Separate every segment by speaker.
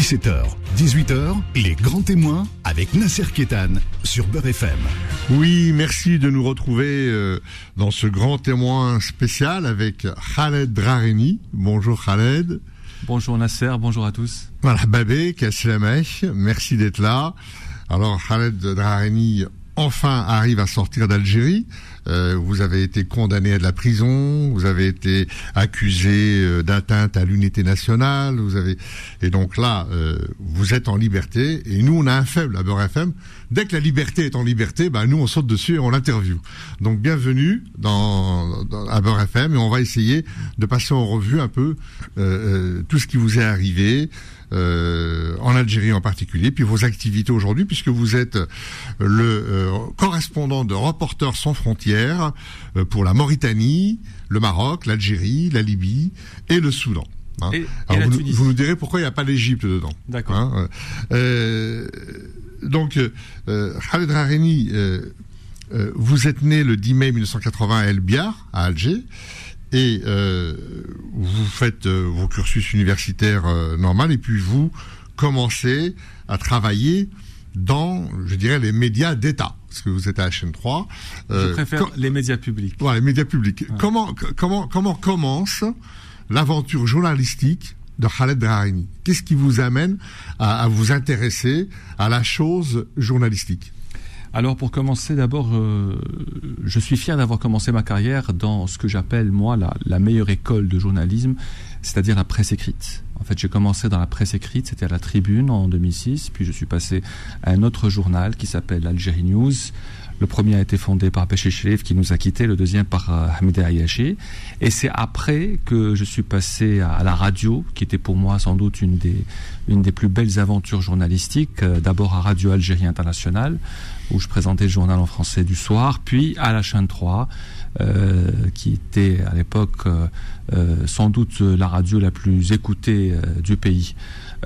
Speaker 1: 17h, 18h, les grands témoins avec Nasser Kétan sur Beurre FM.
Speaker 2: Oui, merci de nous retrouver euh, dans ce grand témoin spécial avec Khaled Drareni. Bonjour Khaled.
Speaker 3: Bonjour Nasser, bonjour à tous.
Speaker 2: Voilà, Babé, Kaslamech, merci d'être là. Alors Khaled Drareni enfin arrive à sortir d'Algérie. Euh, vous avez été condamné à de la prison, vous avez été accusé euh, d'atteinte à l'unité nationale, vous avez et donc là euh, vous êtes en liberté et nous on a un faible à Beurre FM. Dès que la liberté est en liberté, bah nous on saute dessus et on l'interview. Donc bienvenue dans, dans, à Beurre FM et on va essayer de passer en revue un peu tout ce qui vous est arrivé euh, en Algérie en particulier, puis vos activités aujourd'hui, puisque vous êtes le euh, correspondant de Reporters sans frontières euh, pour la Mauritanie, le Maroc, l'Algérie, la Libye et le Soudan.
Speaker 3: Hein. Et,
Speaker 2: Alors
Speaker 3: et
Speaker 2: vous, vous, nous direz pourquoi il n'y a pas l'Égypte dedans.
Speaker 3: D'accord.
Speaker 2: Hein euh, donc, euh, Khaled Raheni, euh, vous êtes né le 10 mai 1980 à El Biar, à Alger et euh, vous faites euh, vos cursus universitaires euh, normal et puis vous commencez à travailler dans, je dirais, les médias d'État, parce que vous êtes à la chaîne 3.
Speaker 3: je préfère les médias publics.
Speaker 2: Voilà, les médias publics. Ouais. Comment, comment, comment commence l'aventure journalistique de Khaled Drahini Qu'est-ce qui vous amène à, à vous intéresser à la chose journalistique?
Speaker 3: Alors pour commencer d'abord, euh, je suis fier d'avoir commencé ma carrière dans ce que j'appelle moi la, meilleure école de journalisme, c'est-à-dire la presse écrite. En fait, j'ai commencé dans la presse écrite, c'était à la Tribune en 2006, puis je suis passé à un autre journal qui s'appelle Algérie News. Le premier a été fondé par Péché Sherif qui nous a quittés, le deuxième par euh, Hamida. Et c'est après que je suis passé à, à, la radio, qui était pour moi sans doute une des, une des plus belles aventures journalistiques. Euh, D'abord à Radio Algérie Internationale, où je présentais le journal en français du soir, puis à la chaîne 3, euh, qui était à l'époque euh, sans doute la radio la plus écoutée du pays.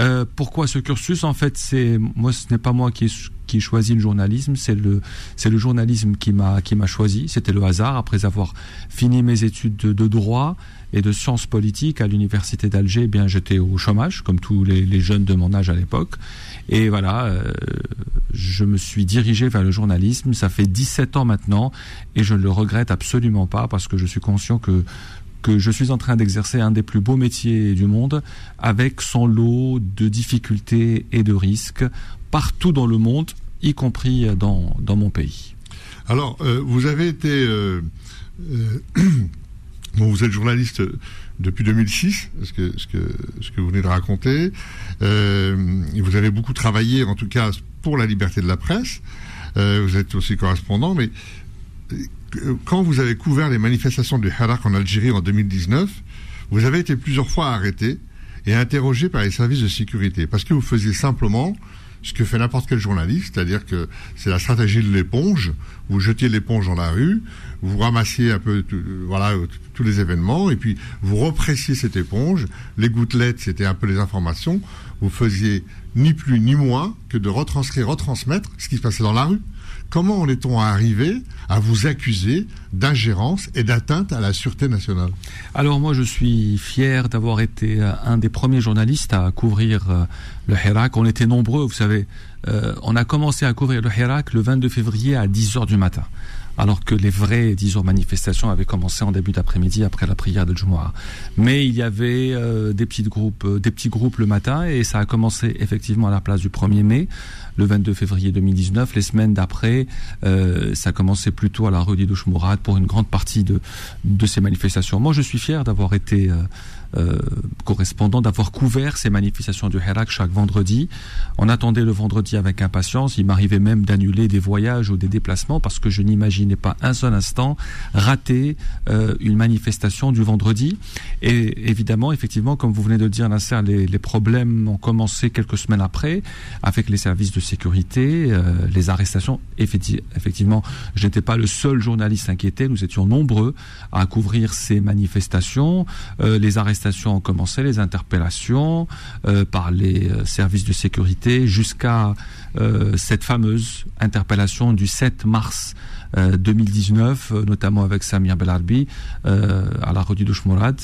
Speaker 3: Euh, pourquoi ce cursus? En fait, c'est moi, ce n'est pas moi qui qui choisit le journalisme, c'est le journalisme qui m'a choisi. C'était le hasard après avoir fini mes études de, droit et de sciences politiques à l'université d'Alger. Eh bien, j'étais au chômage comme tous les, les, jeunes de mon âge à l'époque. Et voilà, euh, je me suis dirigé vers le journalisme. Ça fait 17 ans maintenant et je ne le regrette absolument pas parce que je suis conscient que que je suis en train d'exercer un des plus beaux métiers du monde avec son lot de difficultés et de risques partout dans le monde, y compris dans, dans mon pays.
Speaker 2: Alors, euh, vous avez été... Euh, euh, bon, vous êtes journaliste depuis 2006, ce que, vous venez de raconter. et vous avez beaucoup travaillé, en tout cas, pour la liberté de la presse. vous êtes aussi correspondant, mais quand vous avez couvert les manifestations du Harak en Algérie en 2019, vous avez été plusieurs fois arrêté et interrogé par les services de sécurité parce que vous faisiez simplement ce que fait n'importe quel journaliste, c'est-à-dire que c'est la stratégie de l'éponge. Vous jetiez l'éponge dans la rue, vous ramassiez un peu, tout, voilà, tous les événements, et puis vous repressiez cette éponge. Les gouttelettes, c'était un peu les informations. Vous faisiez ni plus ni moins que de retranscrire, retransmettre ce qui se passait dans la rue. Comment en est-on arrivé à vous accuser d'ingérence et d'atteinte à la sûreté nationale?
Speaker 3: Alors moi je suis fier d'avoir été un des premiers journalistes à couvrir le Hirak. On était nombreux, vous savez. Euh, on a commencé à couvrir le Hirak le 22 février à 10h du matin alors que les vraies, disons, manifestations avaient commencé en début d'après-midi après la prière de Jumu'ah. Mais il y avait euh, des petits groupes, euh, des petits groupes le matin et ça a commencé effectivement à la place du 1er mai, le 22 février 2019. Les semaines d'après, ça a commencé plutôt à la rue d'Idouche Mourad pour une grande partie de, de ces manifestations. Moi, je suis fier d'avoir été euh, correspondant d'avoir couvert ces manifestations du Hirak chaque vendredi. On attendait le vendredi avec impatience. Il m'arrivait même d'annuler des voyages ou des déplacements parce que je n'imaginais pas un seul instant rater euh, une manifestation du vendredi. Et évidemment, effectivement, comme vous venez de le dire, Nasser, les, problèmes ont commencé quelques semaines après avec les services de sécurité, euh, les arrestations. Effectivement, je n'étais pas le seul journaliste inquiété. Nous étions nombreux à couvrir ces manifestations. Les arrestations ont commencé, les interpellations euh, par les euh, services de sécurité jusqu'à euh, cette fameuse interpellation du 7 mars 2019, notamment avec Samir Belarbi à la rue du Mourad.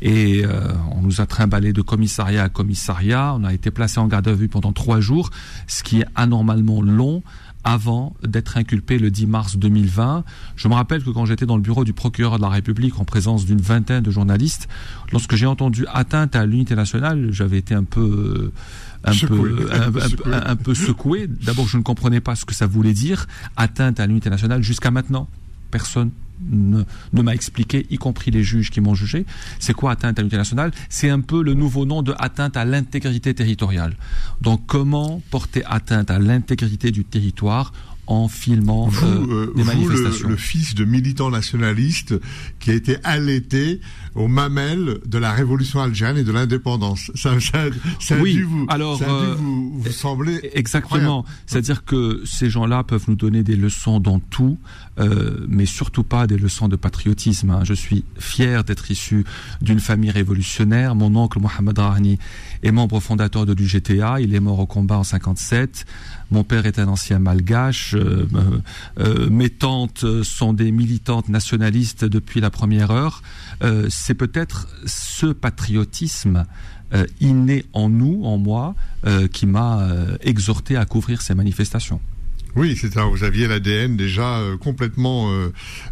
Speaker 3: Et on nous a trimballé de commissariat à commissariat. On a été placé en garde à vue pendant trois jours, ce qui est anormalement long avant d'être inculpé le 10 mars 2020. Je me rappelle que quand j'étais dans le bureau du procureur de la République en présence d'une vingtaine de journalistes, lorsque j'ai entendu atteinte à l'unité nationale, j'avais été un peu un peu, un, peu secoué. D'abord, je ne comprenais pas ce que ça voulait dire, atteinte à l'unité nationale jusqu'à maintenant. Personne ne, m'a expliqué, y compris les juges qui m'ont jugé, c'est quoi atteinte à l'unité nationale? C'est un peu le nouveau nom de atteinte à l'intégrité territoriale. Donc comment porter atteinte à l'intégrité du territoire en filmant
Speaker 2: vous,
Speaker 3: euh, des manifestations.
Speaker 2: Le, le, fils de militant nationaliste qui a été allaité aux mamelles de la révolution algérienne et de l'indépendance. Ça, ça, ça,
Speaker 3: oui,
Speaker 2: a dû vous,
Speaker 3: alors,
Speaker 2: ça a dû
Speaker 3: euh,
Speaker 2: vous, vous sembler
Speaker 3: exactement. C'est-à-dire que ces gens-là peuvent nous donner des leçons dans tout, euh, mais surtout pas des leçons de patriotisme. Hein. Je suis fier d'être issu d'une famille révolutionnaire. Mon oncle Mohamed Rahni est membre fondateur de l'UGTA. Il est mort au combat en 57. Mon père est un ancien malgache. Euh, euh, mes tantes sont des militantes nationalistes depuis la première heure. Euh, c'est peut-être ce patriotisme inné en nous, en moi, qui m'a exhorté à couvrir ces manifestations.
Speaker 2: Oui, c'est ça. Vous aviez l'ADN déjà complètement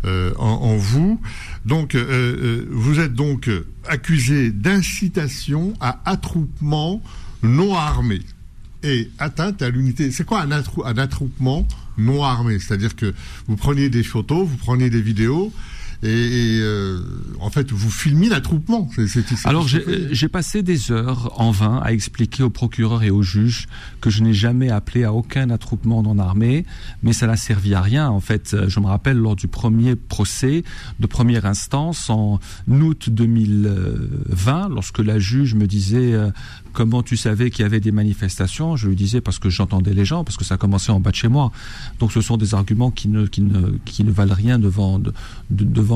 Speaker 2: en, en, vous. Donc, vous êtes donc accusé d'incitation à attroupement non armé et atteinte à l'unité. C'est quoi un, un attroupement non armé C'est-à-dire que vous preniez des photos, vous preniez des vidéos, et, euh, en fait vous filmiez l'attroupement.
Speaker 3: Alors j'ai passé des heures en vain à expliquer aux procureurs et aux juges que je n'ai jamais appelé à aucun attroupement non armé, mais ça n'a servi à rien. En fait, je me rappelle lors du premier procès de première instance en août 2020, lorsque la juge me disait euh, comment tu savais qu'il y avait des manifestations Je lui disais parce que j'entendais les gens, parce que ça commençait en bas de chez moi. Donc ce sont des arguments qui ne, valent rien devant, de,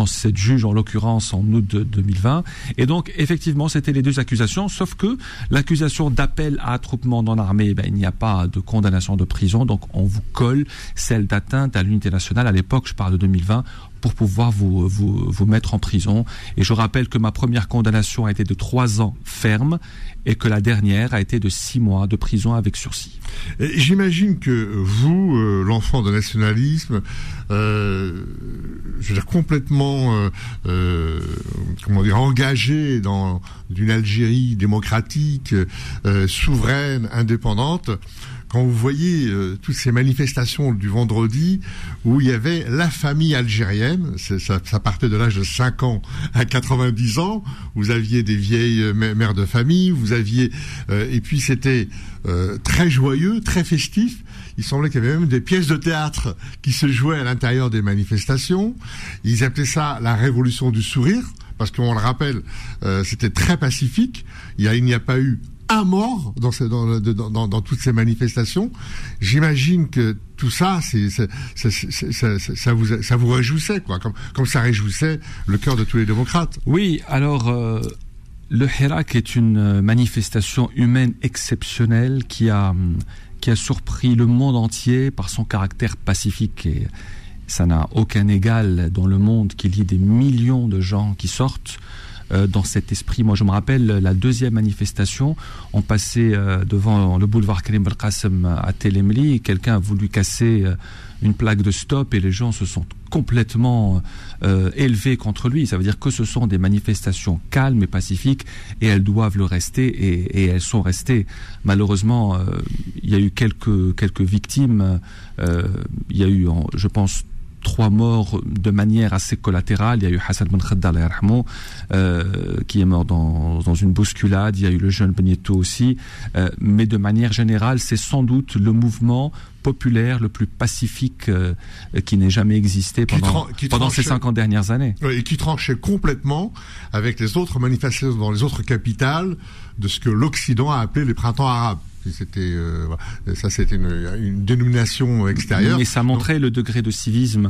Speaker 3: cette juge, en l'occurrence en août de 2020. Et donc effectivement, c'était les deux accusations, sauf que l'accusation d'appel à attroupement dans l'armée, ben, il n'y a pas de condamnation de prison, donc on vous colle celle d'atteinte à l'unité nationale. À l'époque, je parle de 2020, pour pouvoir vous, vous, vous, mettre en prison. Et je rappelle que ma première condamnation a été de trois ans ferme et que la dernière a été de six mois de prison avec sursis.
Speaker 2: J'imagine que vous, euh, l'enfant de nationalisme, euh, je veux dire complètement, euh, comment dire, engagé dans une Algérie démocratique, souveraine, indépendante, quand vous voyez euh, toutes ces manifestations du vendredi où il y avait la famille algérienne, ça, ça, partait de l'âge de 5 ans à 90 ans, vous aviez des vieilles euh, mères de famille, vous aviez euh, et puis c'était très joyeux, très festif. Il semblait qu'il y avait même des pièces de théâtre qui se jouaient à l'intérieur des manifestations. Ils appelaient ça la révolution du sourire parce qu'on le rappelle, c'était très pacifique. Il n'y a, pas eu un mort dans, toutes ces manifestations. J'imagine que tout ça, ça, vous, ça vous réjouissait, comme, ça réjouissait le cœur de tous les démocrates.
Speaker 3: Oui, alors. Euh, le Hirak est une manifestation humaine exceptionnelle qui a, qui a surpris le monde entier par son caractère pacifique et ça n'a aucun égal dans le monde qu'il y ait des millions de gens qui sortent euh, dans cet esprit. Moi, je me rappelle la deuxième manifestation, on passait euh, devant le boulevard Karim Belkacem à Telemli, quelqu'un a voulu casser euh, une plaque de stop et les gens se sont complètement élevés contre lui. Ça veut dire que ce sont des manifestations calmes et pacifiques et elles doivent le rester et, elles sont restées. Malheureusement, il y a eu quelques quelques victimes. il y a eu, je pense, trois morts de manière assez collatérale. Il y a eu Hassan Ben Khaddal euh, qui est mort dans, dans, une bousculade. Il y a eu le jeune Benito aussi. Euh, mais de manière générale, c'est sans doute le mouvement populaire le plus pacifique euh, qui n'ait jamais existé pendant, pendant ces 50 dernières années.
Speaker 2: et qui tranchait complètement avec les autres manifestations dans les autres capitales de ce que l'Occident a appelé les printemps arabes. C'était euh, ça, c'était une, dénomination extérieure.
Speaker 3: Mais ça montrait le degré de civisme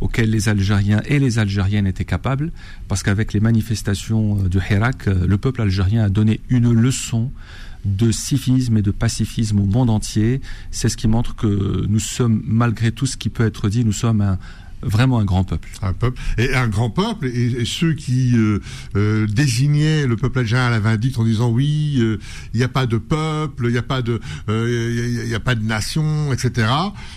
Speaker 3: auquel les Algériens et les Algériennes étaient capables, parce qu'avec les manifestations euh, du Hirak, euh, le peuple algérien a donné une leçon de civisme et de pacifisme au monde entier. C'est ce qui montre que nous sommes, malgré tout ce qui peut être dit, nous sommes un, vraiment un grand peuple.
Speaker 2: Un peuple et un grand peuple et, ceux qui euh, euh, désignaient le peuple algérien à la vindicte en disant oui, il n'y a pas de peuple, il n'y a pas de, a pas de nation, etc.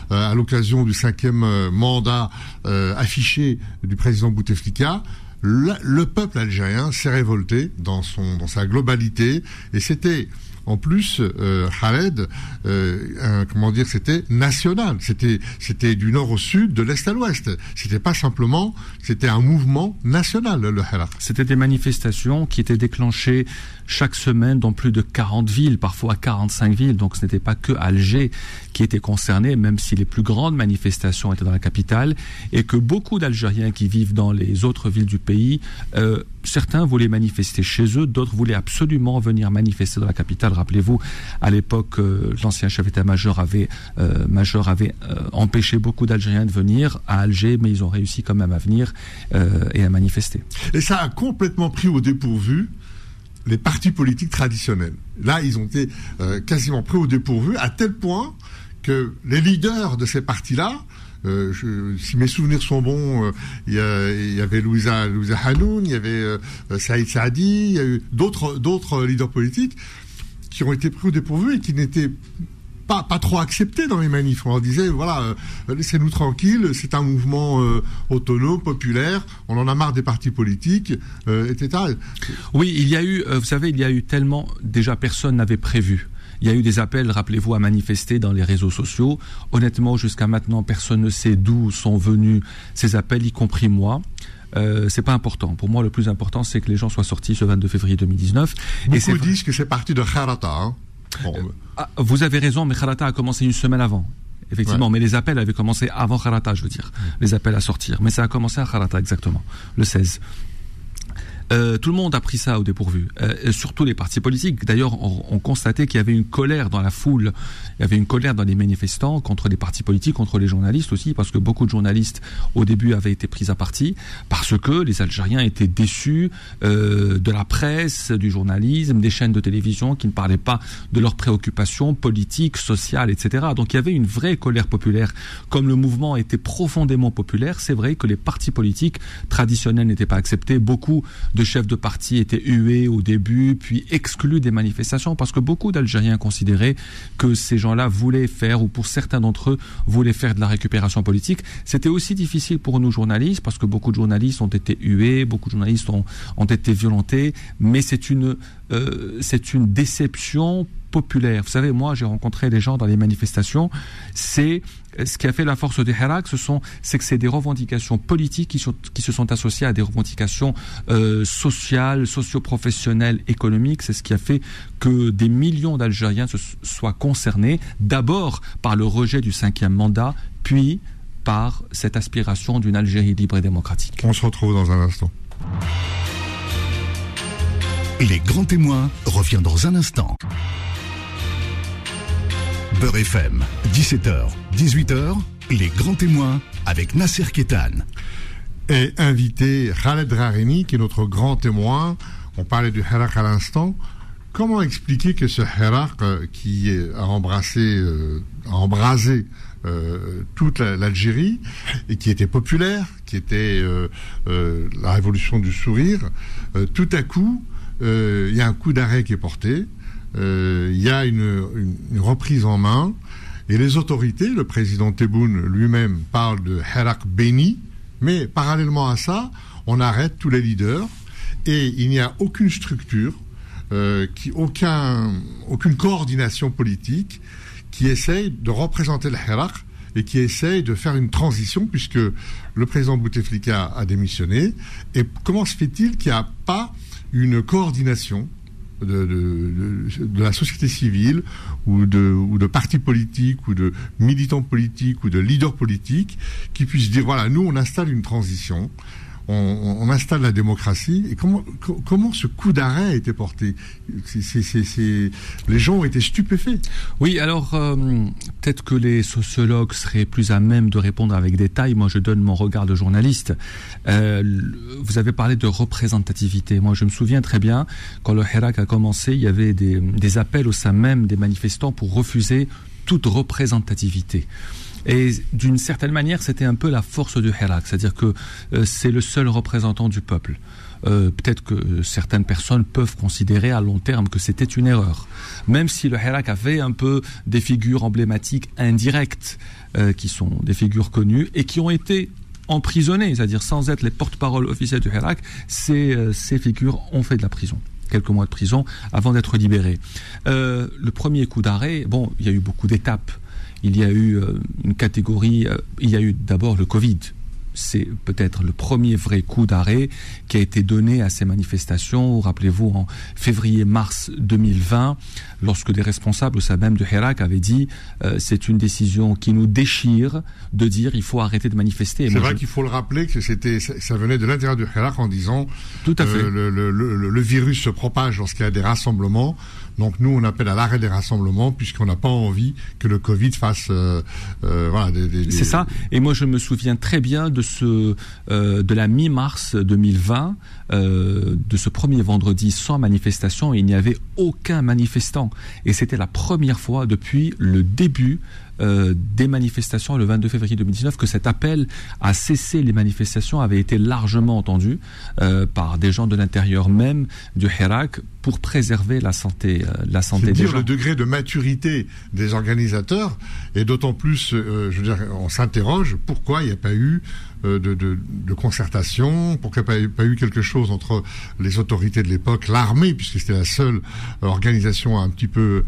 Speaker 2: à l'occasion du cinquième mandat affiché du président Bouteflika. Le, le peuple algérien s'est révolté dans son dans sa globalité et c'était en plus, euh, Khaled, euh, comment dire, c'était national. C'était, du nord au sud, de l'est à l'ouest. C'était pas simplement, c'était un mouvement national, le Harak.
Speaker 3: C'était des manifestations qui étaient déclenchées chaque semaine dans plus de 40 villes, parfois 45 villes. Donc ce n'était pas que Alger qui était concerné, même si les plus grandes manifestations étaient dans la capitale, et que beaucoup d'Algériens qui vivent dans les autres villes du pays, euh, certains voulaient manifester chez eux, d'autres voulaient absolument venir manifester dans la capitale. Rappelez-vous, à l'époque, euh, l'ancien chef d'état-major avait, euh, avait empêché beaucoup d'Algériens de venir à Alger, mais ils ont réussi quand même à venir et à manifester.
Speaker 2: Et ça a complètement pris au dépourvu les partis politiques traditionnels. Là, ils ont été euh, quasiment pris au dépourvu, à tel point que les leaders de ces partis-là, euh, si mes souvenirs sont bons, euh, il y, avait Louisa, Louisa Hanoun, il y avait Saïd Saadi, il y a eu d'autres, leaders politiques qui ont été pris au dépourvu et qui n'étaient pas, trop accepté dans les manifs. On leur disait, voilà, euh, laissez-nous tranquilles, c'est un mouvement euh, autonome, populaire, on en a marre des partis politiques, euh, etc.
Speaker 3: Oui, il y a eu, vous savez, il y a eu tellement, déjà personne n'avait prévu. Il y a eu des appels, rappelez-vous, à manifester dans les réseaux sociaux. Honnêtement, jusqu'à maintenant, personne ne sait d'où sont venus ces appels, y compris moi. Euh, c'est pas important. Pour moi, le plus important, c'est que les gens soient sortis ce 22 février 2019.
Speaker 2: Beaucoup et disent que c'est parti de Kharata. Hein
Speaker 3: euh, ah, vous avez raison, mais Kharata a commencé une semaine avant. Effectivement, mais les appels avaient commencé avant Kharata, je veux dire. Les appels à sortir. Mais ça a commencé à Kharata, exactement. Le 16. Euh, tout le monde a pris ça au dépourvu, euh, surtout les partis politiques. D'ailleurs, on, on, constatait qu'il y avait une colère dans la foule, il y avait une colère dans les manifestants contre les partis politiques, contre les journalistes aussi, parce que beaucoup de journalistes au début avaient été pris à partie, parce que les Algériens étaient déçus euh, de la presse, du journalisme, des chaînes de télévision qui ne parlaient pas de leurs préoccupations politiques, sociales, etc. Donc il y avait une vraie colère populaire. Comme le mouvement était profondément populaire, c'est vrai que les partis politiques traditionnels n'étaient pas acceptés. Beaucoup chefs de parti étaient hués au début, puis exclus des manifestations, parce que beaucoup d'Algériens considéraient que ces gens-là voulaient faire, ou pour certains d'entre eux, voulaient faire de la récupération politique. C'était aussi difficile pour nous journalistes, parce que beaucoup de journalistes ont été hués, beaucoup de journalistes ont, ont été violentés, mais c'est une, euh, c'est une déception populaire. Vous savez, moi, j'ai rencontré des gens dans les manifestations. C'est ce qui a fait la force du Hirak, ce sont, c'est que c'est des revendications politiques qui se sont associées à des revendications euh, sociales, socio-professionnelles, économiques. C'est ce qui a fait que des millions d'Algériens se soient concernés, d'abord par le rejet du cinquième mandat, puis par cette aspiration d'une Algérie libre et démocratique.
Speaker 2: On se retrouve dans un instant.
Speaker 1: Les grands témoins revient dans un instant. FM, 17h, 18h, les grands témoins avec Nasser Kétan.
Speaker 2: Et invité Khaled Rareni, qui est notre grand témoin. On parlait du Hirak à l'instant. Comment expliquer que ce Hirak euh, qui a embrassé, euh, embrasé euh, toute l'Algérie et qui était populaire, qui était la révolution du sourire, tout à coup, il y a un coup d'arrêt qui est porté euh, il y a une, reprise en main et les autorités, le président Tebboune lui-même parle de Herak béni, mais parallèlement à ça, on arrête tous les leaders et il n'y a aucune structure, euh, qui, aucun, aucune coordination politique qui essaye de représenter le Herak et qui essaye de faire une transition puisque le président Bouteflika a démissionné. Et comment se fait-il qu'il n'y a pas une coordination de, la société civile ou de, ou de partis politiques ou de militants politiques ou de leaders politiques qui puissent dire voilà, nous on installe une transition on, installe la démocratie. Et comment, comment ce coup d'arrêt a été porté? Les gens ont été stupéfaits.
Speaker 3: Oui, alors euh, peut-être que les sociologues seraient plus à même de répondre avec détail. Moi, je donne mon regard de journaliste. Euh, vous avez parlé de représentativité. Moi, je me souviens très bien, quand le Hirak a commencé, il y avait des, des appels au sein même des manifestants pour refuser toute représentativité. Et d'une certaine manière, c'était un peu la force du Hirak, c'est-à-dire que c'est le seul représentant du peuple. peut-être que certaines personnes peuvent considérer à long terme que c'était une erreur. Même si le Hirak avait un peu des figures emblématiques indirectes, qui sont des figures connues et qui ont été emprisonnés, c'est-à-dire sans être les porte-parole officiels du Hirak, ces, euh, ces figures ont fait de la prison quelques mois de prison avant d'être libérés. Euh, le premier coup d'arrêt, bon, il y a eu beaucoup d'étapes. Il y a eu euh, une catégorie, il y a eu d'abord le Covid, c'est peut-être le premier vrai coup d'arrêt qui a été donné à ces manifestations. Rappelez-vous, en février-mars 2020, lorsque des responsables au sein même de Hirak avaient dit euh, c'est une décision qui nous déchire de dire il faut arrêter de manifester.
Speaker 2: C'est vrai qu'il faut le rappeler que c'était ça, venait de l'intérieur du Hirak en disant
Speaker 3: tout à fait
Speaker 2: le, le, virus se propage lorsqu'il y a des rassemblements. Donc nous, on appelle à l'arrêt des rassemblements puisqu'on n'a pas envie que le Covid fasse euh, euh. Des,
Speaker 3: C'est ça. Et moi, je me souviens très bien de ce euh, de la mi-mars 2020, de ce premier vendredi sans manifestation. il n'y avait aucun manifestant. Et c'était la première fois depuis le début euh, des manifestations le 22 février 2019 que cet appel à cesser les manifestations avait été largement entendu euh, par des gens de l'intérieur même du Hirak pour préserver la santé, euh, la santé des
Speaker 2: dire
Speaker 3: gens.
Speaker 2: le degré de maturité des organisateurs et d'autant plus, je veux dire, on s'interroge pourquoi il n'y a pas eu de, de, concertation, pourquoi il n'y a pas eu quelque chose entre les autorités de l'époque, l'armée, puisque c'était la seule organisation un petit peu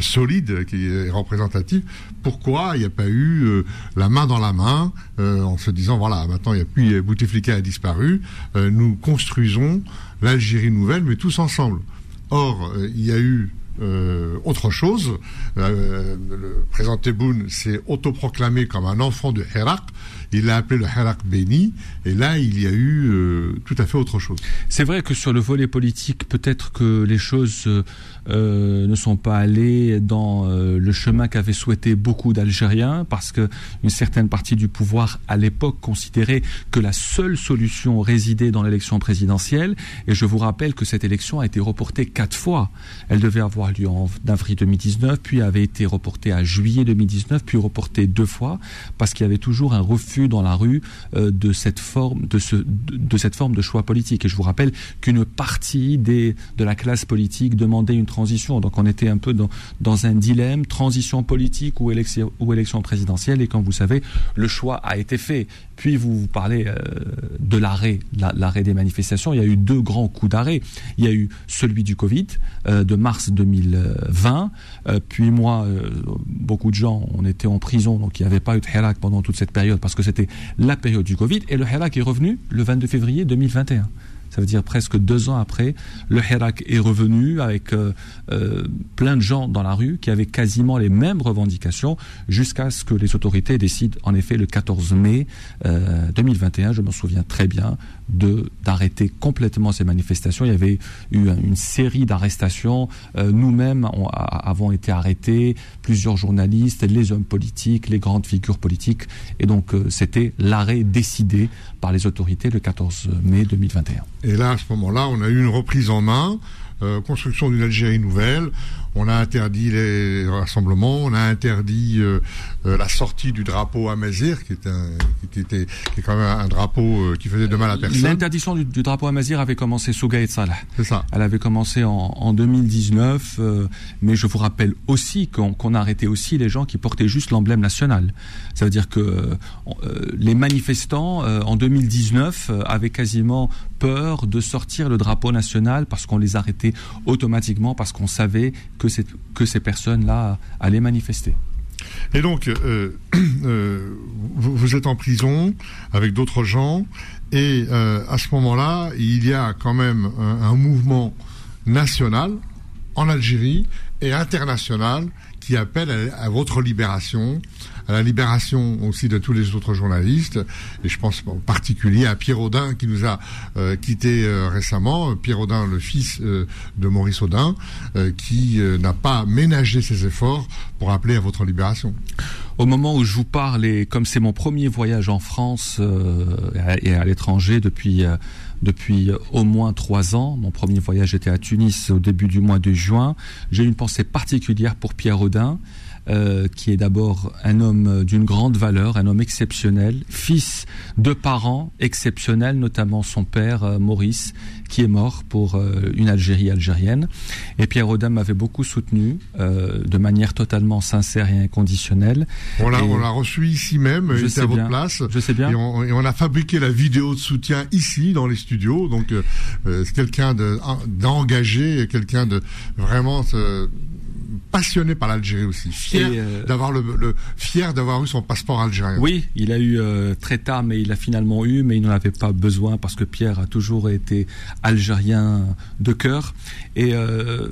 Speaker 2: solide qui est représentative, pourquoi il n'y a pas eu euh, la main dans la main euh, en se disant voilà maintenant il n'y a plus Bouteflika a disparu, euh, nous construisons l'Algérie nouvelle mais tous ensemble. Or il y a eu autre chose. le président Tebboune s'est autoproclamé comme un enfant de Hirak. Il l'a appelé le Hirak béni. Et là, il y a eu tout à fait autre chose.
Speaker 3: C'est vrai que sur le volet politique, peut-être que les choses euh, ne sont pas allés dans euh, le chemin qu'avaient souhaité beaucoup d'Algériens, parce que une certaine partie du pouvoir à l'époque considérait que la seule solution résidait dans l'élection présidentielle. Et je vous rappelle que cette élection a été reportée quatre fois. Elle devait avoir lieu en avril 2019, puis avait été reportée à juillet 2019, puis reportée deux fois, parce qu'il y avait toujours un refus dans la rue euh, de cette forme de, choix politique. Et je vous rappelle qu'une partie de la classe politique demandait une transition. Donc on était un peu dans, dans un dilemme, transition politique ou élection, ou élection présidentielle. Et comme vous savez, le choix a été fait. Puis vous, parlez euh, de l'arrêt, l'arrêt des manifestations. Il y a eu deux grands coups d'arrêt. Il y a eu celui du Covid euh, de mars 2020. Euh, puis moi, beaucoup de gens, on était en prison, donc il n'y avait pas eu de Hirak pendant toute cette période parce que c'était la période du Covid. Et le Hirak est revenu le 22 février 2021. Ça veut dire presque deux ans après, le Hirak est revenu avec euh, euh, plein de gens dans la rue qui avaient quasiment les mêmes revendications jusqu'à ce que les autorités décident, en effet, le 14 mai 2021, euh, je m'en souviens très bien, de d'arrêter complètement ces manifestations. Il y avait eu une série d'arrestations. Nous-mêmes avons été arrêtés, plusieurs journalistes, les hommes politiques, les grandes figures politiques. Et donc, c'était l'arrêt décidé par les autorités le 14 mai 2021.
Speaker 2: Et là, à ce moment-là, on a eu une reprise en main, euh, construction d'une Algérie nouvelle. On a interdit les rassemblements, on a interdit euh, euh, la sortie du drapeau à Mazir, qui, est un, qui, était, qui est quand même un drapeau euh, qui faisait de mal à personne.
Speaker 3: L'interdiction du, drapeau à Mazir avait commencé sous Gaët Salah.
Speaker 2: C'est ça.
Speaker 3: Elle avait commencé en, en 2019, mais je vous rappelle aussi qu'on a arrêté aussi les gens qui portaient juste l'emblème national. Ça veut dire que les manifestants en 2019 avaient quasiment peur de sortir le drapeau national parce qu'on les arrêtait automatiquement parce qu'on savait que, que ces personnes-là allaient manifester.
Speaker 2: Et donc, euh, euh, vous, êtes en prison avec d'autres gens, et euh, à ce moment-là, il y a quand même un, mouvement national en Algérie et international qui appelle à votre libération, à la libération aussi de tous les autres journalistes, et je pense en particulier à Pierre Audin qui nous a euh, quitté euh, récemment, Pierre Audin, le fils euh, de Maurice Audin, qui n'a pas ménagé ses efforts pour appeler à votre libération.
Speaker 3: Au moment où je vous parle, et comme c'est mon premier voyage en France et à l'étranger depuis depuis au moins trois ans. Mon premier voyage était à Tunis au début du mois de juin. J'ai une pensée particulière pour Pierre Audin. Euh, qui est d'abord un homme d'une grande valeur, un homme exceptionnel, fils de parents exceptionnels, notamment son père euh, Maurice, qui est mort pour euh, une Algérie algérienne. Et Pierre Audin m'avait beaucoup soutenu de manière totalement sincère et inconditionnelle.
Speaker 2: On l'a, reçu ici même,
Speaker 3: je sais
Speaker 2: à
Speaker 3: votre
Speaker 2: place.
Speaker 3: Je sais bien.
Speaker 2: Et on, a fabriqué la vidéo de soutien ici, dans les studios. Donc, c'est quelqu'un d'engagé, quelqu'un de vraiment passionné par l'Algérie aussi, fier euh, d'avoir le, fier d'avoir eu son passeport algérien.
Speaker 3: Oui, il a eu euh, très tard, mais il a finalement eu, mais il n'en avait pas besoin parce que Pierre a toujours été algérien de cœur. Et euh,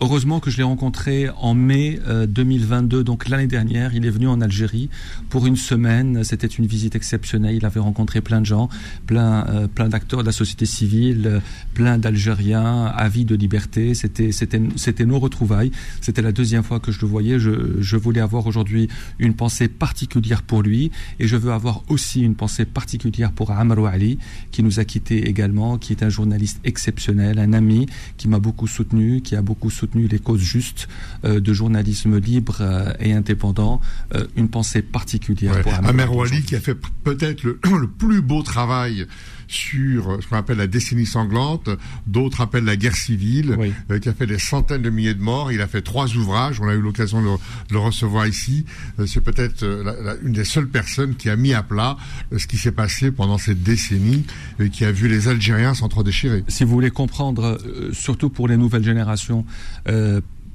Speaker 3: heureusement que je l'ai rencontré en mai 2022, donc l'année dernière. Il est venu en Algérie pour une semaine. C'était une visite exceptionnelle. Il avait rencontré plein de gens, plein, plein d'acteurs de la société civile, plein d'Algériens avis de liberté. C'était, c'était, c'était nos retrouvailles. C'était la deuxième fois que je le voyais. Je, voulais avoir aujourd'hui une pensée particulière pour lui et je veux avoir aussi une pensée particulière pour Amrou Ali qui nous a quittés également, qui est un journaliste exceptionnel, un ami qui m'a beaucoup soutenu, qui a beaucoup soutenu les causes justes euh, de journalisme libre euh, et indépendant. Euh, une pensée particulière pour
Speaker 2: Amrou Ali qui a fait peut-être le, le plus beau travail sur ce qu'on appelle la décennie sanglante, d'autres appellent la guerre civile, euh, qui a fait des centaines de milliers de morts. Il a fait trois ouvrages, on a eu l'occasion de, le recevoir ici. Euh, c'est peut-être euh, une des seules personnes qui a mis à plat ce qui s'est passé pendant cette décennie et qui a vu les Algériens s'entre-déchirer.
Speaker 3: Si vous voulez comprendre, surtout pour les nouvelles générations,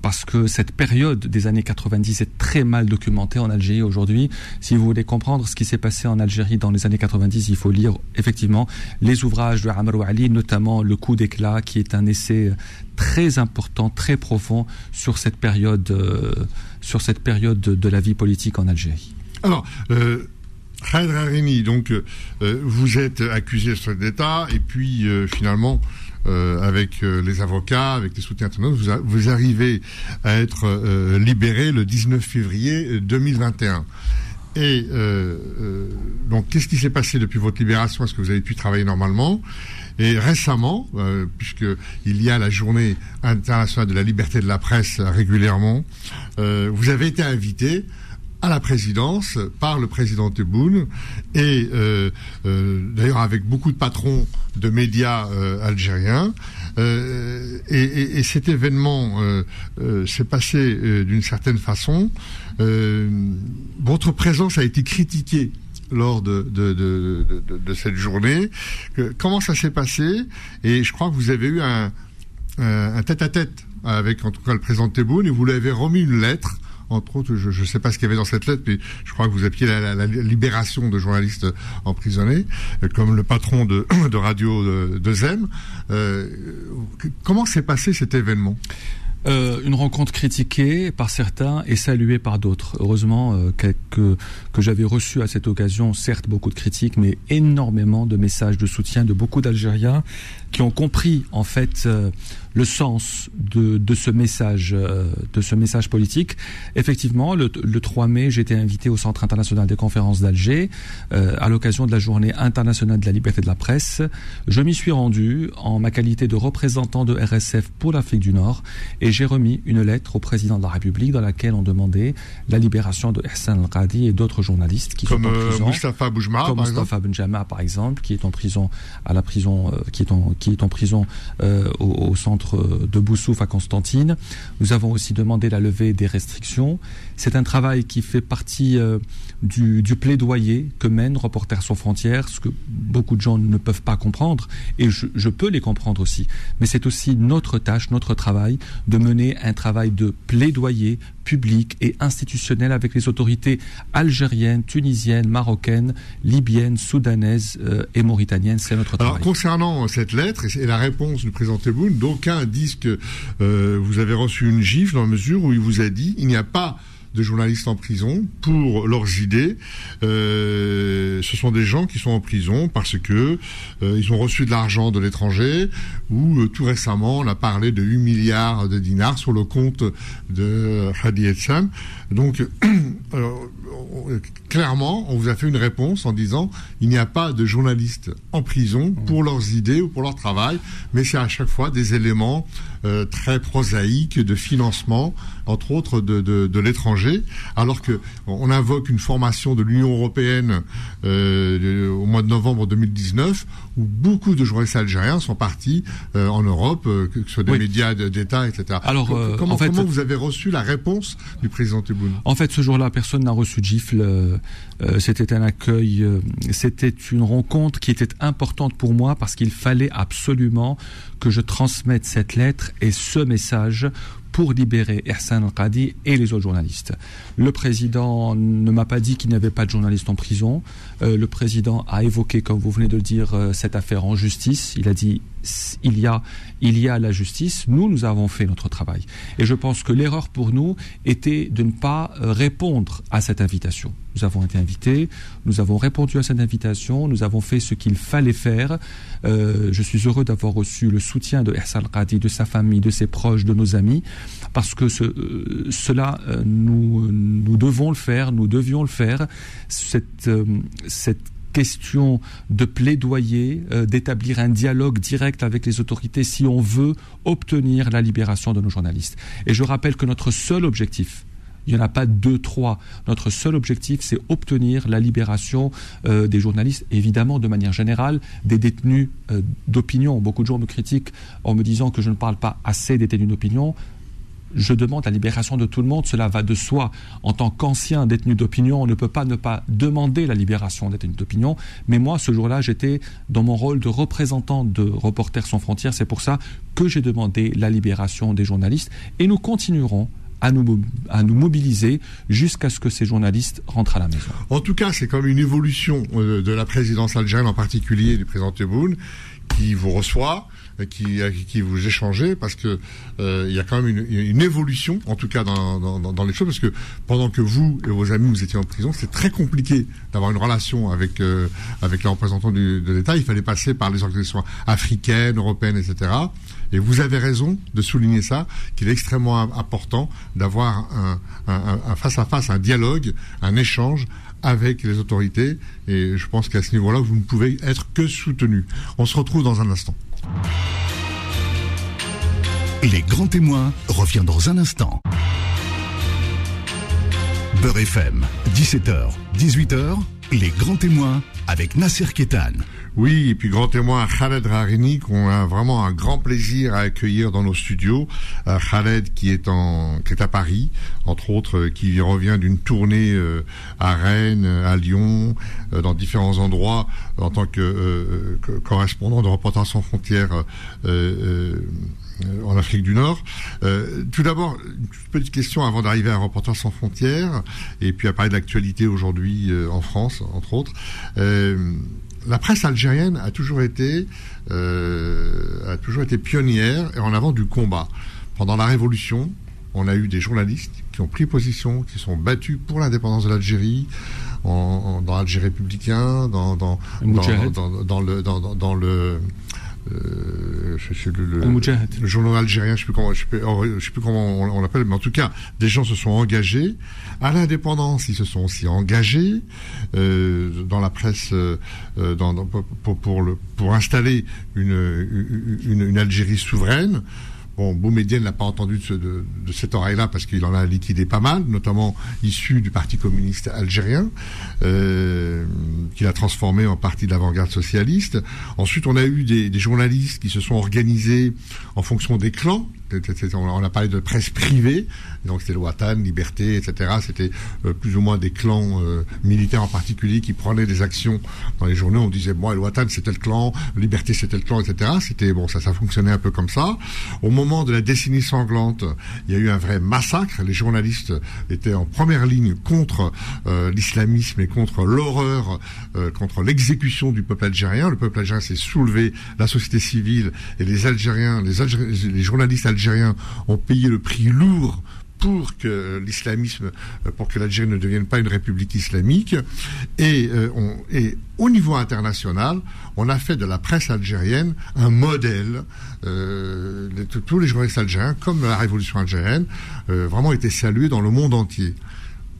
Speaker 3: parce que cette période des années 90 est très mal documentée en Algérie aujourd'hui. Si vous voulez comprendre ce qui s'est passé en Algérie dans les années 90, il faut lire effectivement les ouvrages de Amr Ali, notamment Le coup d'éclat, qui est un essai très important, très profond sur cette période, euh, sur cette période de, la vie politique en Algérie.
Speaker 2: Alors, euh, Harini, donc euh, vous êtes accusé de d'État et puis euh, finalement euh, avec euh, les avocats, avec les soutiens internationaux, vous, vous, arrivez à être euh, libéré le 19 février 2021. Et donc, qu'est-ce qui s'est passé depuis votre libération? Est-ce que vous avez pu travailler normalement? Et récemment, puisque il y a la journée internationale de la liberté de la presse régulièrement, vous avez été invité à la présidence par le président Tebboune et euh, euh, d'ailleurs avec beaucoup de patrons de médias euh, algériens. Et, cet événement s'est passé d'une certaine façon. votre présence a été critiquée lors de, cette journée. comment ça s'est passé? Et je crois que vous avez eu un tête-à-tête avec en tout cas le président Tebboune et vous lui avez remis une lettre entre autres, je ne sais pas ce qu'il y avait dans cette lettre, mais je crois que vous appuyez la, libération de journalistes emprisonnés, euh, comme le patron de, de radio de, de ZEM. Euh, comment s'est passé cet événement?
Speaker 3: Euh, une rencontre critiquée par certains et saluée par d'autres. Heureusement euh, que, que j'avais reçu à cette occasion, certes beaucoup de critiques, mais énormément de messages de soutien de beaucoup d'Algériens qui ont compris en fait euh, le sens de, de ce message euh, de ce message politique. Effectivement, le, le 3 mai, j'ai été invité au Centre international des conférences d'Alger euh, à l'occasion de la Journée internationale de la liberté de la presse. Je m'y suis rendu en ma qualité de représentant de RSF pour l'Afrique du Nord et j'ai remis une lettre au président de la République dans laquelle on demandait la libération de Hassan Al-Qadi et d'autres journalistes qui
Speaker 2: comme
Speaker 3: sont en prison.
Speaker 2: Mustafa Boujma,
Speaker 3: comme
Speaker 2: par
Speaker 3: Mustafa Benjama par exemple, qui est en prison à la prison qui est en qui est en prison euh, au, centre de Boussouf à Constantine. Nous avons aussi demandé la levée des restrictions. C'est un travail qui fait partie euh, du, plaidoyer que mène Reporters sans frontières, ce que beaucoup de gens ne peuvent pas comprendre, et je, je peux les comprendre aussi. Mais c'est aussi notre tâche, notre travail, de mener un travail de plaidoyer public et institutionnel avec les autorités algériennes, tunisiennes, marocaines, libyennes, soudanaises euh, et mauritaniennes. C'est notre travail.
Speaker 2: Alors, concernant cette lettre et la réponse du président Tebboune, d'aucuns disent que euh, vous avez reçu une gifle dans la mesure où il vous a dit il n'y a pas de journalistes en prison pour leurs idées. Euh, ce sont des gens qui sont en prison parce que euh, ils ont reçu de l'argent de l'étranger ou euh, tout récemment on a parlé de 8 milliards de dinars sur le compte de Hadi Etsam. Donc clairement, on vous a fait une réponse en disant il n'y a pas de journalistes en prison pour leurs idées ou pour leur travail, mais c'est à chaque fois des éléments très prosaïques de financement, entre autres de, de, de l'étranger, alors que on invoque une formation de l'Union européenne euh, au mois de novembre 2019 où beaucoup de journalistes algériens sont partis euh, en Europe, euh, que ce soit des médias d'État, etc.
Speaker 3: Alors,
Speaker 2: comment,
Speaker 3: en fait,
Speaker 2: comment vous avez reçu la réponse du président Tebboune?
Speaker 3: En fait, ce jour-là, personne n'a reçu de gifle. c'était un accueil, c'était une rencontre qui était importante pour moi parce qu'il fallait absolument que je transmette cette lettre et ce message pour libérer Ersan Al-Qadi et les autres journalistes. Le président ne m'a pas dit qu'il n'y avait pas de journalistes en prison. Euh, le président a évoqué, comme vous venez de le dire, euh, cette affaire en justice. Il a dit il y a, il y a la justice. Nous, nous avons fait notre travail. Et je pense que l'erreur pour nous était de ne pas euh, répondre à cette invitation. Nous avons été invités, nous avons répondu à cette invitation, nous avons fait ce qu'il fallait faire. Euh, je suis heureux d'avoir reçu le soutien de Ersal Qadi, de sa famille, de ses proches, de nos amis, parce que euh, cela, nous, nous devons le faire, nous devions le faire. Cette question de plaidoyer, euh, d'établir un dialogue direct avec les autorités si on veut obtenir la libération de nos journalistes. Et je rappelle que notre seul objectif, il n'y en a pas deux, trois. Notre seul objectif, c'est obtenir la libération euh, des journalistes, évidemment, de manière générale, des détenus euh, d'opinion. Beaucoup de gens me critiquent en me disant que je ne parle pas assez des détenus d'opinion je demande la libération de tout le monde, cela va de soi. En tant qu'ancien détenu d'opinion, on ne peut pas ne pas demander la libération des détenus d'opinion. Mais moi, ce jour-là, j'étais dans mon rôle de représentant de Reporters sans frontières. C'est pour ça que j'ai demandé la libération des journalistes. Et nous continuerons à nous, mobiliser jusqu'à ce que ces journalistes rentrent à la maison.
Speaker 2: En tout cas, c'est comme une évolution euh, de la présidence algérienne, en particulier du président Tebboune, qui vous reçoit, qui, qui vous échangez, parce que euh, il y a quand même une, une, évolution, en tout cas dans, dans, dans, les choses, parce que pendant que vous et vos amis vous étiez en prison, c'est très compliqué d'avoir une relation avec euh, avec les représentants du, de l'État. Il fallait passer par les organisations africaines, européennes, etc. Et vous avez raison de souligner ça, qu'il est extrêmement important d'avoir un, un, un face à face, un dialogue, un échange avec les autorités. Et je pense qu'à ce niveau-là, vous ne pouvez être que soutenu. On se retrouve dans un instant.
Speaker 1: Les grands témoins revient dans un instant. Beurre FM, 17h, 18h, les grands témoins avec Nasser Kétan.
Speaker 2: Oui, et puis grand témoin Khaled Rarini, qu'on a vraiment un grand plaisir à accueillir dans nos studios. Euh, Khaled qui est en, qui est à Paris, entre autres, euh, qui revient d'une tournée euh, à Rennes, à Lyon, euh, dans différents endroits, en tant que, euh, que correspondant de Reporters sans frontières. En Afrique du Nord. Euh, tout d'abord, une petite question avant d'arriver à Reporters sans frontières, et puis à parler de l'actualité aujourd'hui euh, en France, entre autres. Euh, la presse algérienne a toujours été euh, a toujours été pionnière et en avant du combat. Pendant la Révolution, on a eu des journalistes qui ont pris position, qui sont battus pour l'indépendance de l'Algérie, en, en, dans l'Algérie républicain, dans, dans, dans, dans, dans le dans, dans le euh, je sais le, le, le, journal algérien, je sais plus comment, je sais plus, je sais plus comment on, on l'appelle, mais en tout cas, des gens se sont engagés à l'indépendance. Ils se sont aussi engagés euh, dans la presse, euh, dans, dans, pour pour, le, pour installer une, une, une Algérie souveraine. Bon, Boumedienne n'a pas entendu de, ce, de, de cette oreille-là parce qu'il en a liquidé pas mal, notamment issu du Parti communiste algérien, euh, qu'il a transformé en parti d'avant-garde socialiste. Ensuite, on a eu des, journalistes qui se sont organisés en fonction des clans. On a parlé de presse privée, donc c'était le Liberté, etc. C'était euh, plus ou moins des clans euh, militaires en particulier qui prenaient des actions dans les journaux. On disait bon, le Watan c'était le clan, Liberté c'était le clan, etc. C'était bon, ça, ça fonctionnait un peu comme ça. Au moment de la décennie sanglante, il y a eu un vrai massacre. Les journalistes étaient en première ligne contre euh, l'islamisme et contre l'horreur, contre l'exécution du peuple algérien. Le peuple algérien s'est soulevé, la société civile et les Algériens, les, Algériens, les journalistes algériens ont payé le prix lourd pour que l'islamisme, pour que l'Algérie ne devienne pas une république islamique. Et, on, et au niveau international, on a fait de la presse algérienne un modèle. Euh, tous les journalistes algériens, comme la révolution algérienne, euh, vraiment étaient salués dans le monde entier.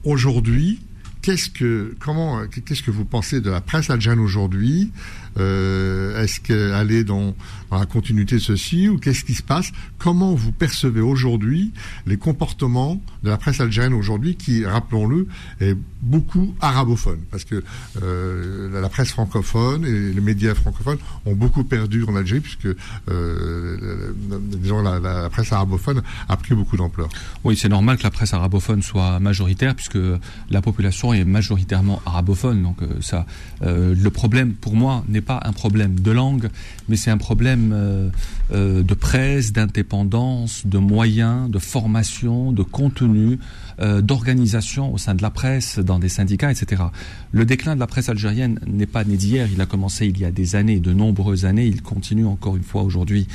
Speaker 2: Aujourd'hui, qu'est-ce que comment qu'est-ce que vous pensez de la presse algérienne aujourd'hui? Euh, Est-ce qu'elle est dans, la continuité de ceci ou qu'est-ce qui se passe? Comment vous percevez aujourd'hui les comportements de la presse algérienne aujourd'hui qui, rappelons-le, est beaucoup arabophone? Parce que euh, la presse francophone et les médias francophones ont beaucoup perdu en Algérie puisque euh, disons, la, presse arabophone a pris beaucoup d'ampleur.
Speaker 3: Oui, c'est normal que la presse arabophone soit majoritaire puisque la population est majoritairement arabophone. Donc ça, le problème pour moi n'est pas un problème de langue, mais c'est un problème euh, euh, de presse, d'indépendance, de moyens, de formation, de contenu, euh, d'organisation au sein de la presse, dans des syndicats, etc. Le déclin de la presse algérienne n'est pas né d'hier, il a commencé il y a des années, de nombreuses années, il continue encore une fois aujourd'hui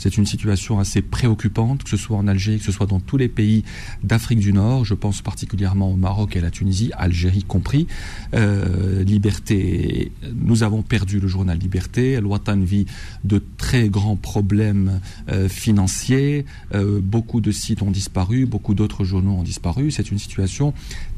Speaker 3: c'est une situation assez préoccupante, que ce soit en Algérie, que ce soit dans tous les pays d'Afrique du Nord. Je pense particulièrement au Maroc et à la Tunisie, Algérie compris. Euh, liberté, nous avons perdu le journal Liberté. Watan vit de très grands problèmes euh, financiers. Euh, beaucoup de sites ont disparu, beaucoup d'autres journaux ont disparu. C'est une situation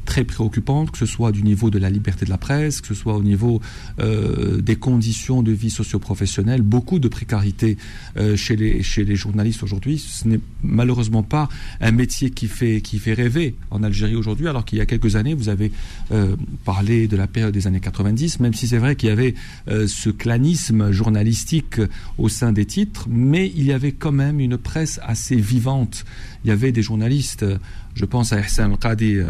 Speaker 3: très préoccupante, que ce soit du niveau de la liberté de la presse, que ce soit au niveau euh, des conditions de vie socio-professionnelle, beaucoup de précarité euh, chez, les, chez les journalistes aujourd'hui. Ce n'est malheureusement pas un métier qui fait, qui fait rêver en Algérie aujourd'hui, alors qu'il y a quelques années, vous avez euh, parlé de la période des années 90, même si c'est vrai qu'il y avait ce clanisme journalistique au sein des titres, mais il y avait quand même une presse assez vivante. Il y avait des journalistes je pense à Hassan Al-Qadi. Euh,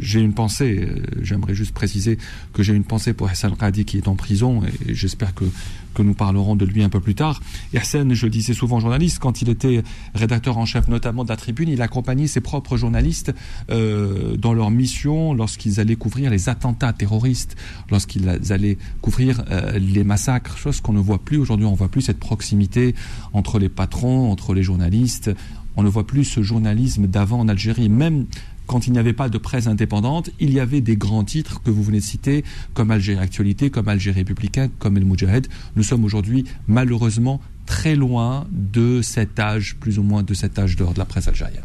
Speaker 3: j'ai une pensée, euh, j'aimerais juste préciser que j'ai une pensée pour Hassan Al-Qadi qui est en prison et j'espère que, que nous parlerons de lui un peu plus tard. Hassan, je le disais souvent journaliste, quand il était rédacteur en chef notamment de la Tribune, il accompagnait ses propres journalistes euh, dans leur mission lorsqu'ils allaient couvrir les attentats terroristes, lorsqu'ils allaient couvrir les massacres, chose qu'on ne voit plus aujourd'hui. On ne voit plus cette proximité entre les patrons, entre les journalistes on ne voit plus ce journalisme d'avant en Algérie. Même quand il n'y avait pas de presse indépendante, il y avait des grands titres que vous venez de citer, comme Algérie Actualité, comme Algérie Républicain, comme El Moudjahed. Nous sommes aujourd'hui, malheureusement, très loin de cet âge, plus ou moins de cet âge d'or de la presse algérienne.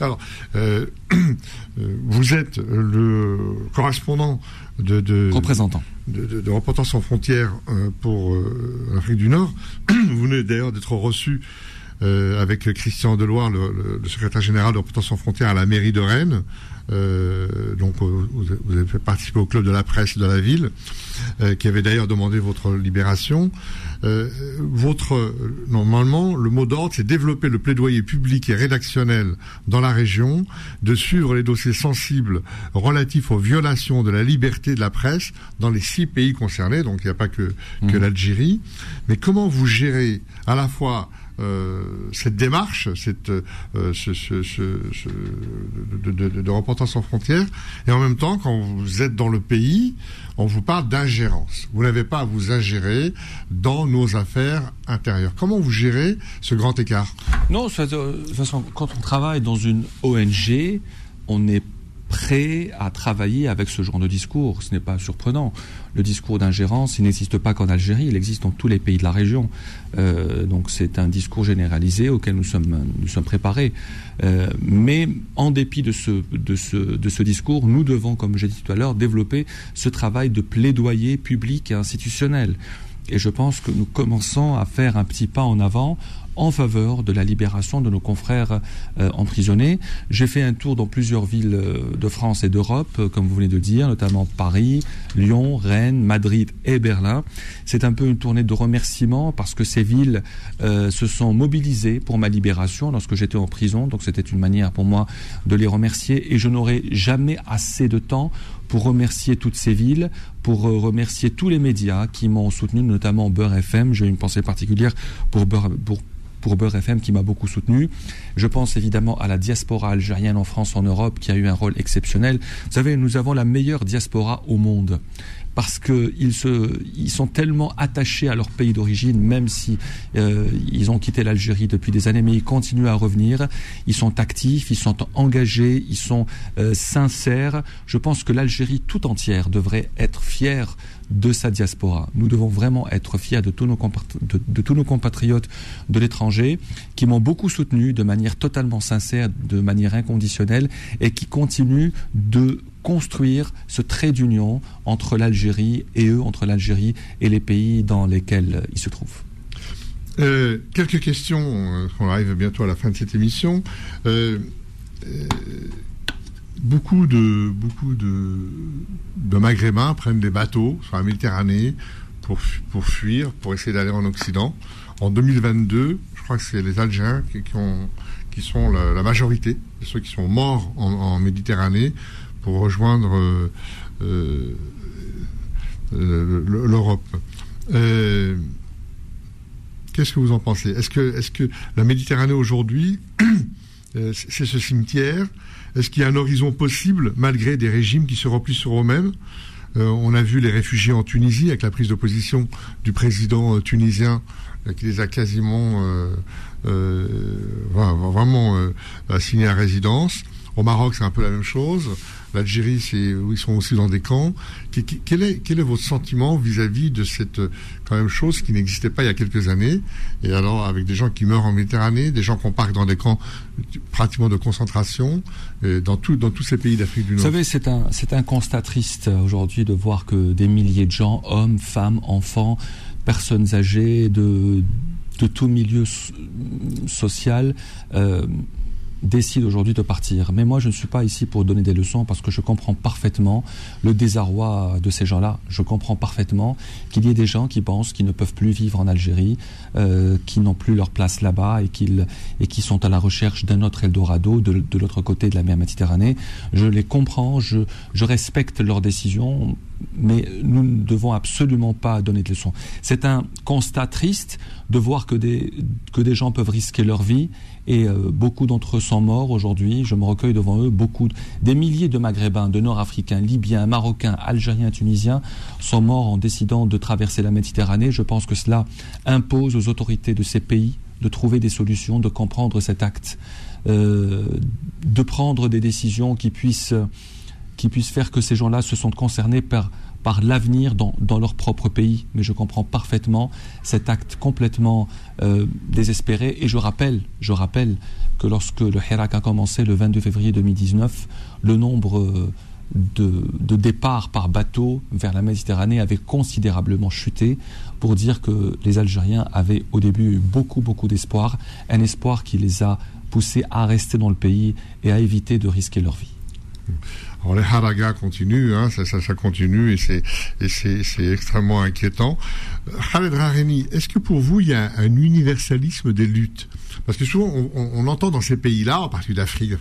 Speaker 2: Alors, euh, euh, vous êtes le correspondant de, de
Speaker 3: représentant
Speaker 2: de, de, de sans frontières euh, pour l'Afrique du Nord. Vous venez d'ailleurs d'être reçu euh, avec Christian Deloire, le, le, secrétaire général de Reporters sans frontières à la mairie de Rennes. Euh, donc euh, vous, avez fait participer au club de la presse de la ville, euh, qui avait d'ailleurs demandé votre libération. Euh, votre normalement le mot d'ordre c'est développer le plaidoyer public et rédactionnel dans la région, de suivre les dossiers sensibles relatifs aux violations de la liberté de la presse dans les six pays concernés. Donc il n'y a pas que, que mmh. l'Algérie. Mais comment vous gérez à la fois cette démarche, cette, euh, de, de, de, sans frontières, et en même temps, quand vous êtes dans le pays, on vous parle d'ingérence. Vous n'avez pas à vous ingérer dans nos affaires intérieures. Comment vous gérez ce grand écart?
Speaker 3: Non, de toute façon, quand on travaille dans une ONG, on est prêt à travailler avec ce genre de discours. Ce n'est pas surprenant. Le discours d'ingérence, il n'existe pas qu'en Algérie, il existe dans tous les pays de la région. Euh, donc c'est un discours généralisé auquel nous sommes, nous sommes préparés. Euh, mais en dépit de ce, de, ce, de ce discours, nous devons, comme j'ai dit tout à l'heure, développer ce travail de plaidoyer public et institutionnel. Et je pense que nous commençons à faire un petit pas en avant en faveur de la libération de nos confrères euh, emprisonnés. J'ai fait un tour dans plusieurs villes euh, de France et d'Europe, euh, comme vous venez de dire, notamment Paris, Lyon, Rennes, Madrid et Berlin. C'est un peu une tournée de remerciements parce que ces villes se sont mobilisées pour ma libération lorsque j'étais en prison. Donc c'était une manière pour moi de les remercier et je n'aurai jamais assez de temps pour remercier toutes ces villes, pour remercier tous les médias qui m'ont soutenu, notamment Beurre FM. J'ai une pensée particulière pour Beurre, pour pour Beurre FM qui m'a beaucoup soutenu. Je pense évidemment à la diaspora algérienne en France, en Europe, qui a eu un rôle exceptionnel. Vous savez, nous avons la meilleure diaspora au monde. Parce qu'ils ils sont tellement attachés à leur pays d'origine, même si euh, ils ont quitté l'Algérie depuis des années, mais ils continuent à revenir. Ils sont actifs, ils sont engagés, ils sont euh, sincères. Je pense que l'Algérie tout entière devrait être fière de sa diaspora. Nous devons vraiment être fiers de tous nos, de, tous nos compatriotes de l'étranger qui m'ont beaucoup soutenu de manière totalement sincère, de manière inconditionnelle et qui continuent de construire ce trait d'union entre l'Algérie et eux, entre l'Algérie et les pays dans lesquels ils se trouvent.
Speaker 2: Euh, quelques questions, euh, on arrive bientôt à la fin de cette émission. Euh, beaucoup de beaucoup de, Maghrébins prennent des bateaux sur la Méditerranée pour, pour fuir, pour essayer d'aller en Occident. En 2022, je crois que c'est les Algériens qui, qui sont la, majorité, ceux qui sont morts en, Méditerranée pour rejoindre euh, euh, l'Europe. Euh, qu'est-ce que vous en pensez? Est-ce que, la Méditerranée aujourd'hui, c'est ce cimetière? Est-ce qu'il y a un horizon possible malgré des régimes qui se replient sur eux-mêmes? On a vu les réfugiés en Tunisie avec la prise de position du président tunisien qui les a quasiment vraiment assignés à résidence. Au Maroc, c'est un peu la même chose. L'Algérie, c'est où ils sont aussi dans des camps. Quel est, quel est votre sentiment vis-à-vis de cette quand même chose qui n'existait pas il y a quelques années? Et alors, avec des gens qui meurent en Méditerranée, des gens qu'on parque dans des camps pratiquement de concentration, dans, tout, dans tous ces pays d'Afrique du Nord.
Speaker 3: Vous savez, c'est un, c'est un constat triste aujourd'hui de voir que des milliers de gens, hommes, femmes, enfants, personnes âgées de, de tout milieu social, euh, décide aujourd'hui de partir. Mais moi, je ne suis pas ici pour donner des leçons parce que je comprends parfaitement le désarroi de ces gens-là. Je comprends parfaitement qu'il y ait des gens qui pensent qu'ils ne peuvent plus vivre en Algérie, euh, qui n'ont plus leur place là-bas et, qu'ils, qui sont à la recherche d'un autre Eldorado de, de l'autre côté de la mer Méditerranée. Je les comprends, je, respecte leurs décisions mais nous ne devons absolument pas donner de leçons. C'est un constat triste de voir que des gens peuvent risquer leur vie et euh, beaucoup d'entre eux sont morts aujourd'hui. Je me recueille devant eux. Beaucoup, des milliers de Maghrébins, de Nord-Africains, Libyens, Marocains, Algériens, Tunisiens sont morts en décidant de traverser la Méditerranée. Je pense que cela impose aux autorités de ces pays de trouver des solutions, de comprendre cet acte, euh, de prendre des décisions qui puissent qui puisse faire que ces gens-là se sentent concernés par, par l'avenir dans, leur propre pays. Mais je comprends parfaitement cet acte complètement euh, désespéré. Et je rappelle, je rappelle que lorsque le Hirak a commencé le 22 février 2019, le nombre euh, de, de départs par bateau vers la Méditerranée avait considérablement chuté pour dire que les Algériens avaient au début eu beaucoup, beaucoup d'espoir, un espoir qui les a poussés à rester dans le pays et à éviter de risquer leur vie.
Speaker 2: Les haragas continuent, hein, ça, continue et c'est extrêmement inquiétant. Khaled Rareni, est-ce que pour vous il y a un universalisme des luttes? Parce que souvent on, entend dans ces pays-là, en particulier d'Afrique,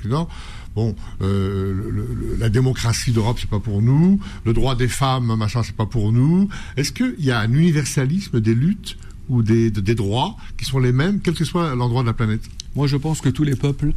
Speaker 2: bon, euh, la démocratie d'Europe c'est pas pour nous, le droit des femmes, machin, c'est pas pour nous. Est-ce qu'il y a un universalisme des luttes ou des, des droits qui sont les mêmes, quel que soit l'endroit de la planète?
Speaker 3: Moi, je pense que tous les peuples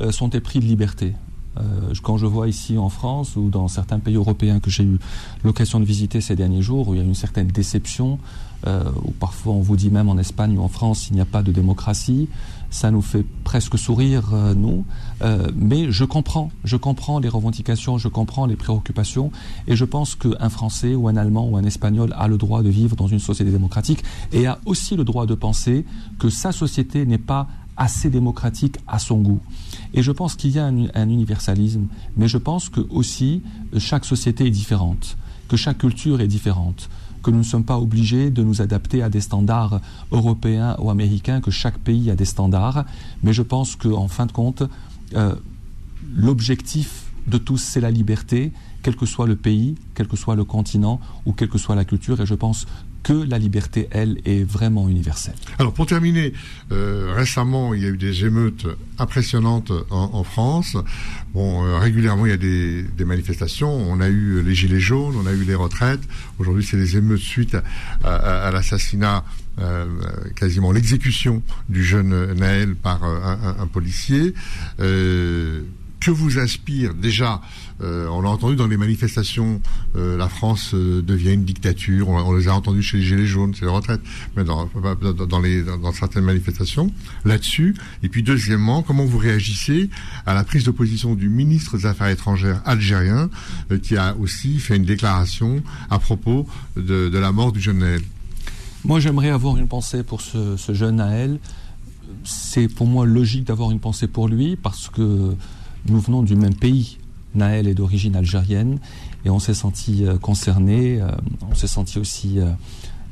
Speaker 3: euh, sont épris de liberté. Euh, quand je vois ici en France ou dans certains pays européens que j'ai eu l'occasion de visiter ces derniers jours, où il y a une certaine déception, euh, où parfois on vous dit même en Espagne ou en France il n'y a pas de démocratie, ça nous fait presque sourire, euh, nous. Euh, mais je comprends, je comprends les revendications, je comprends les préoccupations, et je pense qu'un Français ou un Allemand ou un Espagnol a le droit de vivre dans une société démocratique et a aussi le droit de penser que sa société n'est pas assez démocratique à son goût. Et je pense qu'il y a un, universalisme, mais je pense que aussi euh, chaque société est différente, que chaque culture est différente, que nous ne sommes pas obligés de nous adapter à des standards européens ou américains, que chaque pays a des standards, mais je pense qu'en fin de compte, euh, l'objectif de tous, c'est la liberté, quel que soit le pays, quel que soit le continent ou quelle que soit la culture. Et je pense que la liberté, elle, est vraiment universelle.
Speaker 2: Alors pour terminer, euh, récemment, il y a eu des émeutes impressionnantes en, France. Bon, euh, régulièrement, il y a des, manifestations. On a eu les gilets jaunes, on a eu les retraites. Aujourd'hui, c'est les émeutes suite à, l'assassinat euh, quasiment l'exécution du jeune Naël par un, policier. Que vous inspire déjà On l'a entendu dans les manifestations, la France devient une dictature. On, les a entendus chez les Gilets jaunes, c'est la retraite, mais dans, dans, les, certaines manifestations là-dessus. Et puis deuxièmement, comment vous réagissez à la prise de position du ministre des Affaires étrangères algérien, qui a aussi fait une déclaration à propos de, de la mort du jeune Naël?
Speaker 3: Moi, j'aimerais avoir une pensée pour ce, ce jeune Naël c'est pour moi logique d'avoir une pensée pour lui parce que nous venons du même pays. Naël est d'origine algérienne et on s'est senti euh, concerné, euh, on s'est senti aussi euh,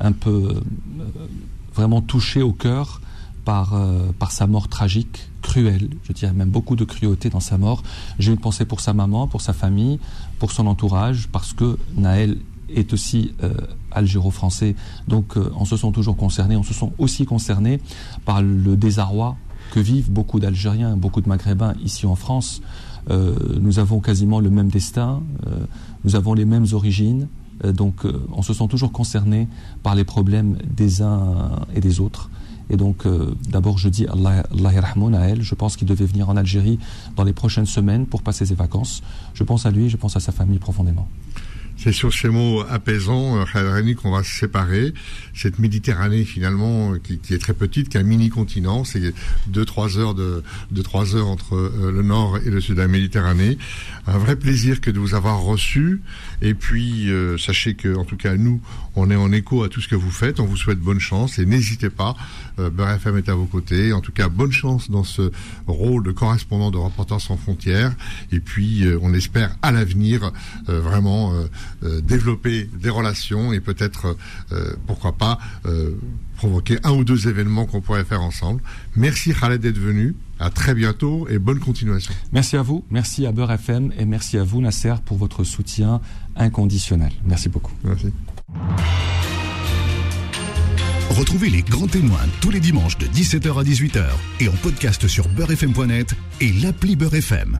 Speaker 3: un peu vraiment touché au cœur par, par sa mort tragique, cruelle, je dirais même beaucoup de cruauté dans sa mort. J'ai une pensée pour sa maman, pour sa famille, pour son entourage, parce que Naël est aussi algéro-français. Donc on se sent toujours concernés, on se sent aussi concernés par le désarroi que vivent beaucoup d'Algériens, beaucoup de Maghrébins ici en France. Euh, nous avons quasiment le même destin, nous avons les mêmes origines, donc on se sent toujours concernés par les problèmes des uns et des autres. Et donc, d'abord, je dis Allah, Allah à elle. Je pense qu'il devait venir en Algérie dans les prochaines semaines pour passer ses vacances. Je pense à lui, je pense à sa famille profondément.
Speaker 2: C'est sur ces mots apaisants, euh, qu'on va se séparer. Cette Méditerranée, finalement, qui, qui est très petite, qui est un mini-continent, c'est deux, trois heures de, deux, trois heures entre euh, le nord et le sud de la Méditerranée. Un vrai plaisir que de vous avoir reçu. Et puis, euh, sachez que, en tout cas, nous, on est en écho à tout ce que vous faites. On vous souhaite bonne chance et n'hésitez pas. Euh, Beurre FM est à vos côtés. En tout cas, bonne chance dans ce rôle de correspondant de Reporters sans frontières. Et puis, on espère à l'avenir vraiment euh, développer des relations et peut-être, euh, pourquoi pas, euh, provoquer un ou deux événements qu'on pourrait faire ensemble. Merci Khaled d'être venu. À très bientôt et bonne continuation.
Speaker 3: Merci à vous, merci à Beurre FM et merci à vous Nasser pour votre soutien inconditionnel. Merci beaucoup.
Speaker 2: Merci.
Speaker 1: Retrouvez les grands témoins tous les dimanches de 17h à 18h et en podcast sur beurrefm.net et l'appli Beurre FM.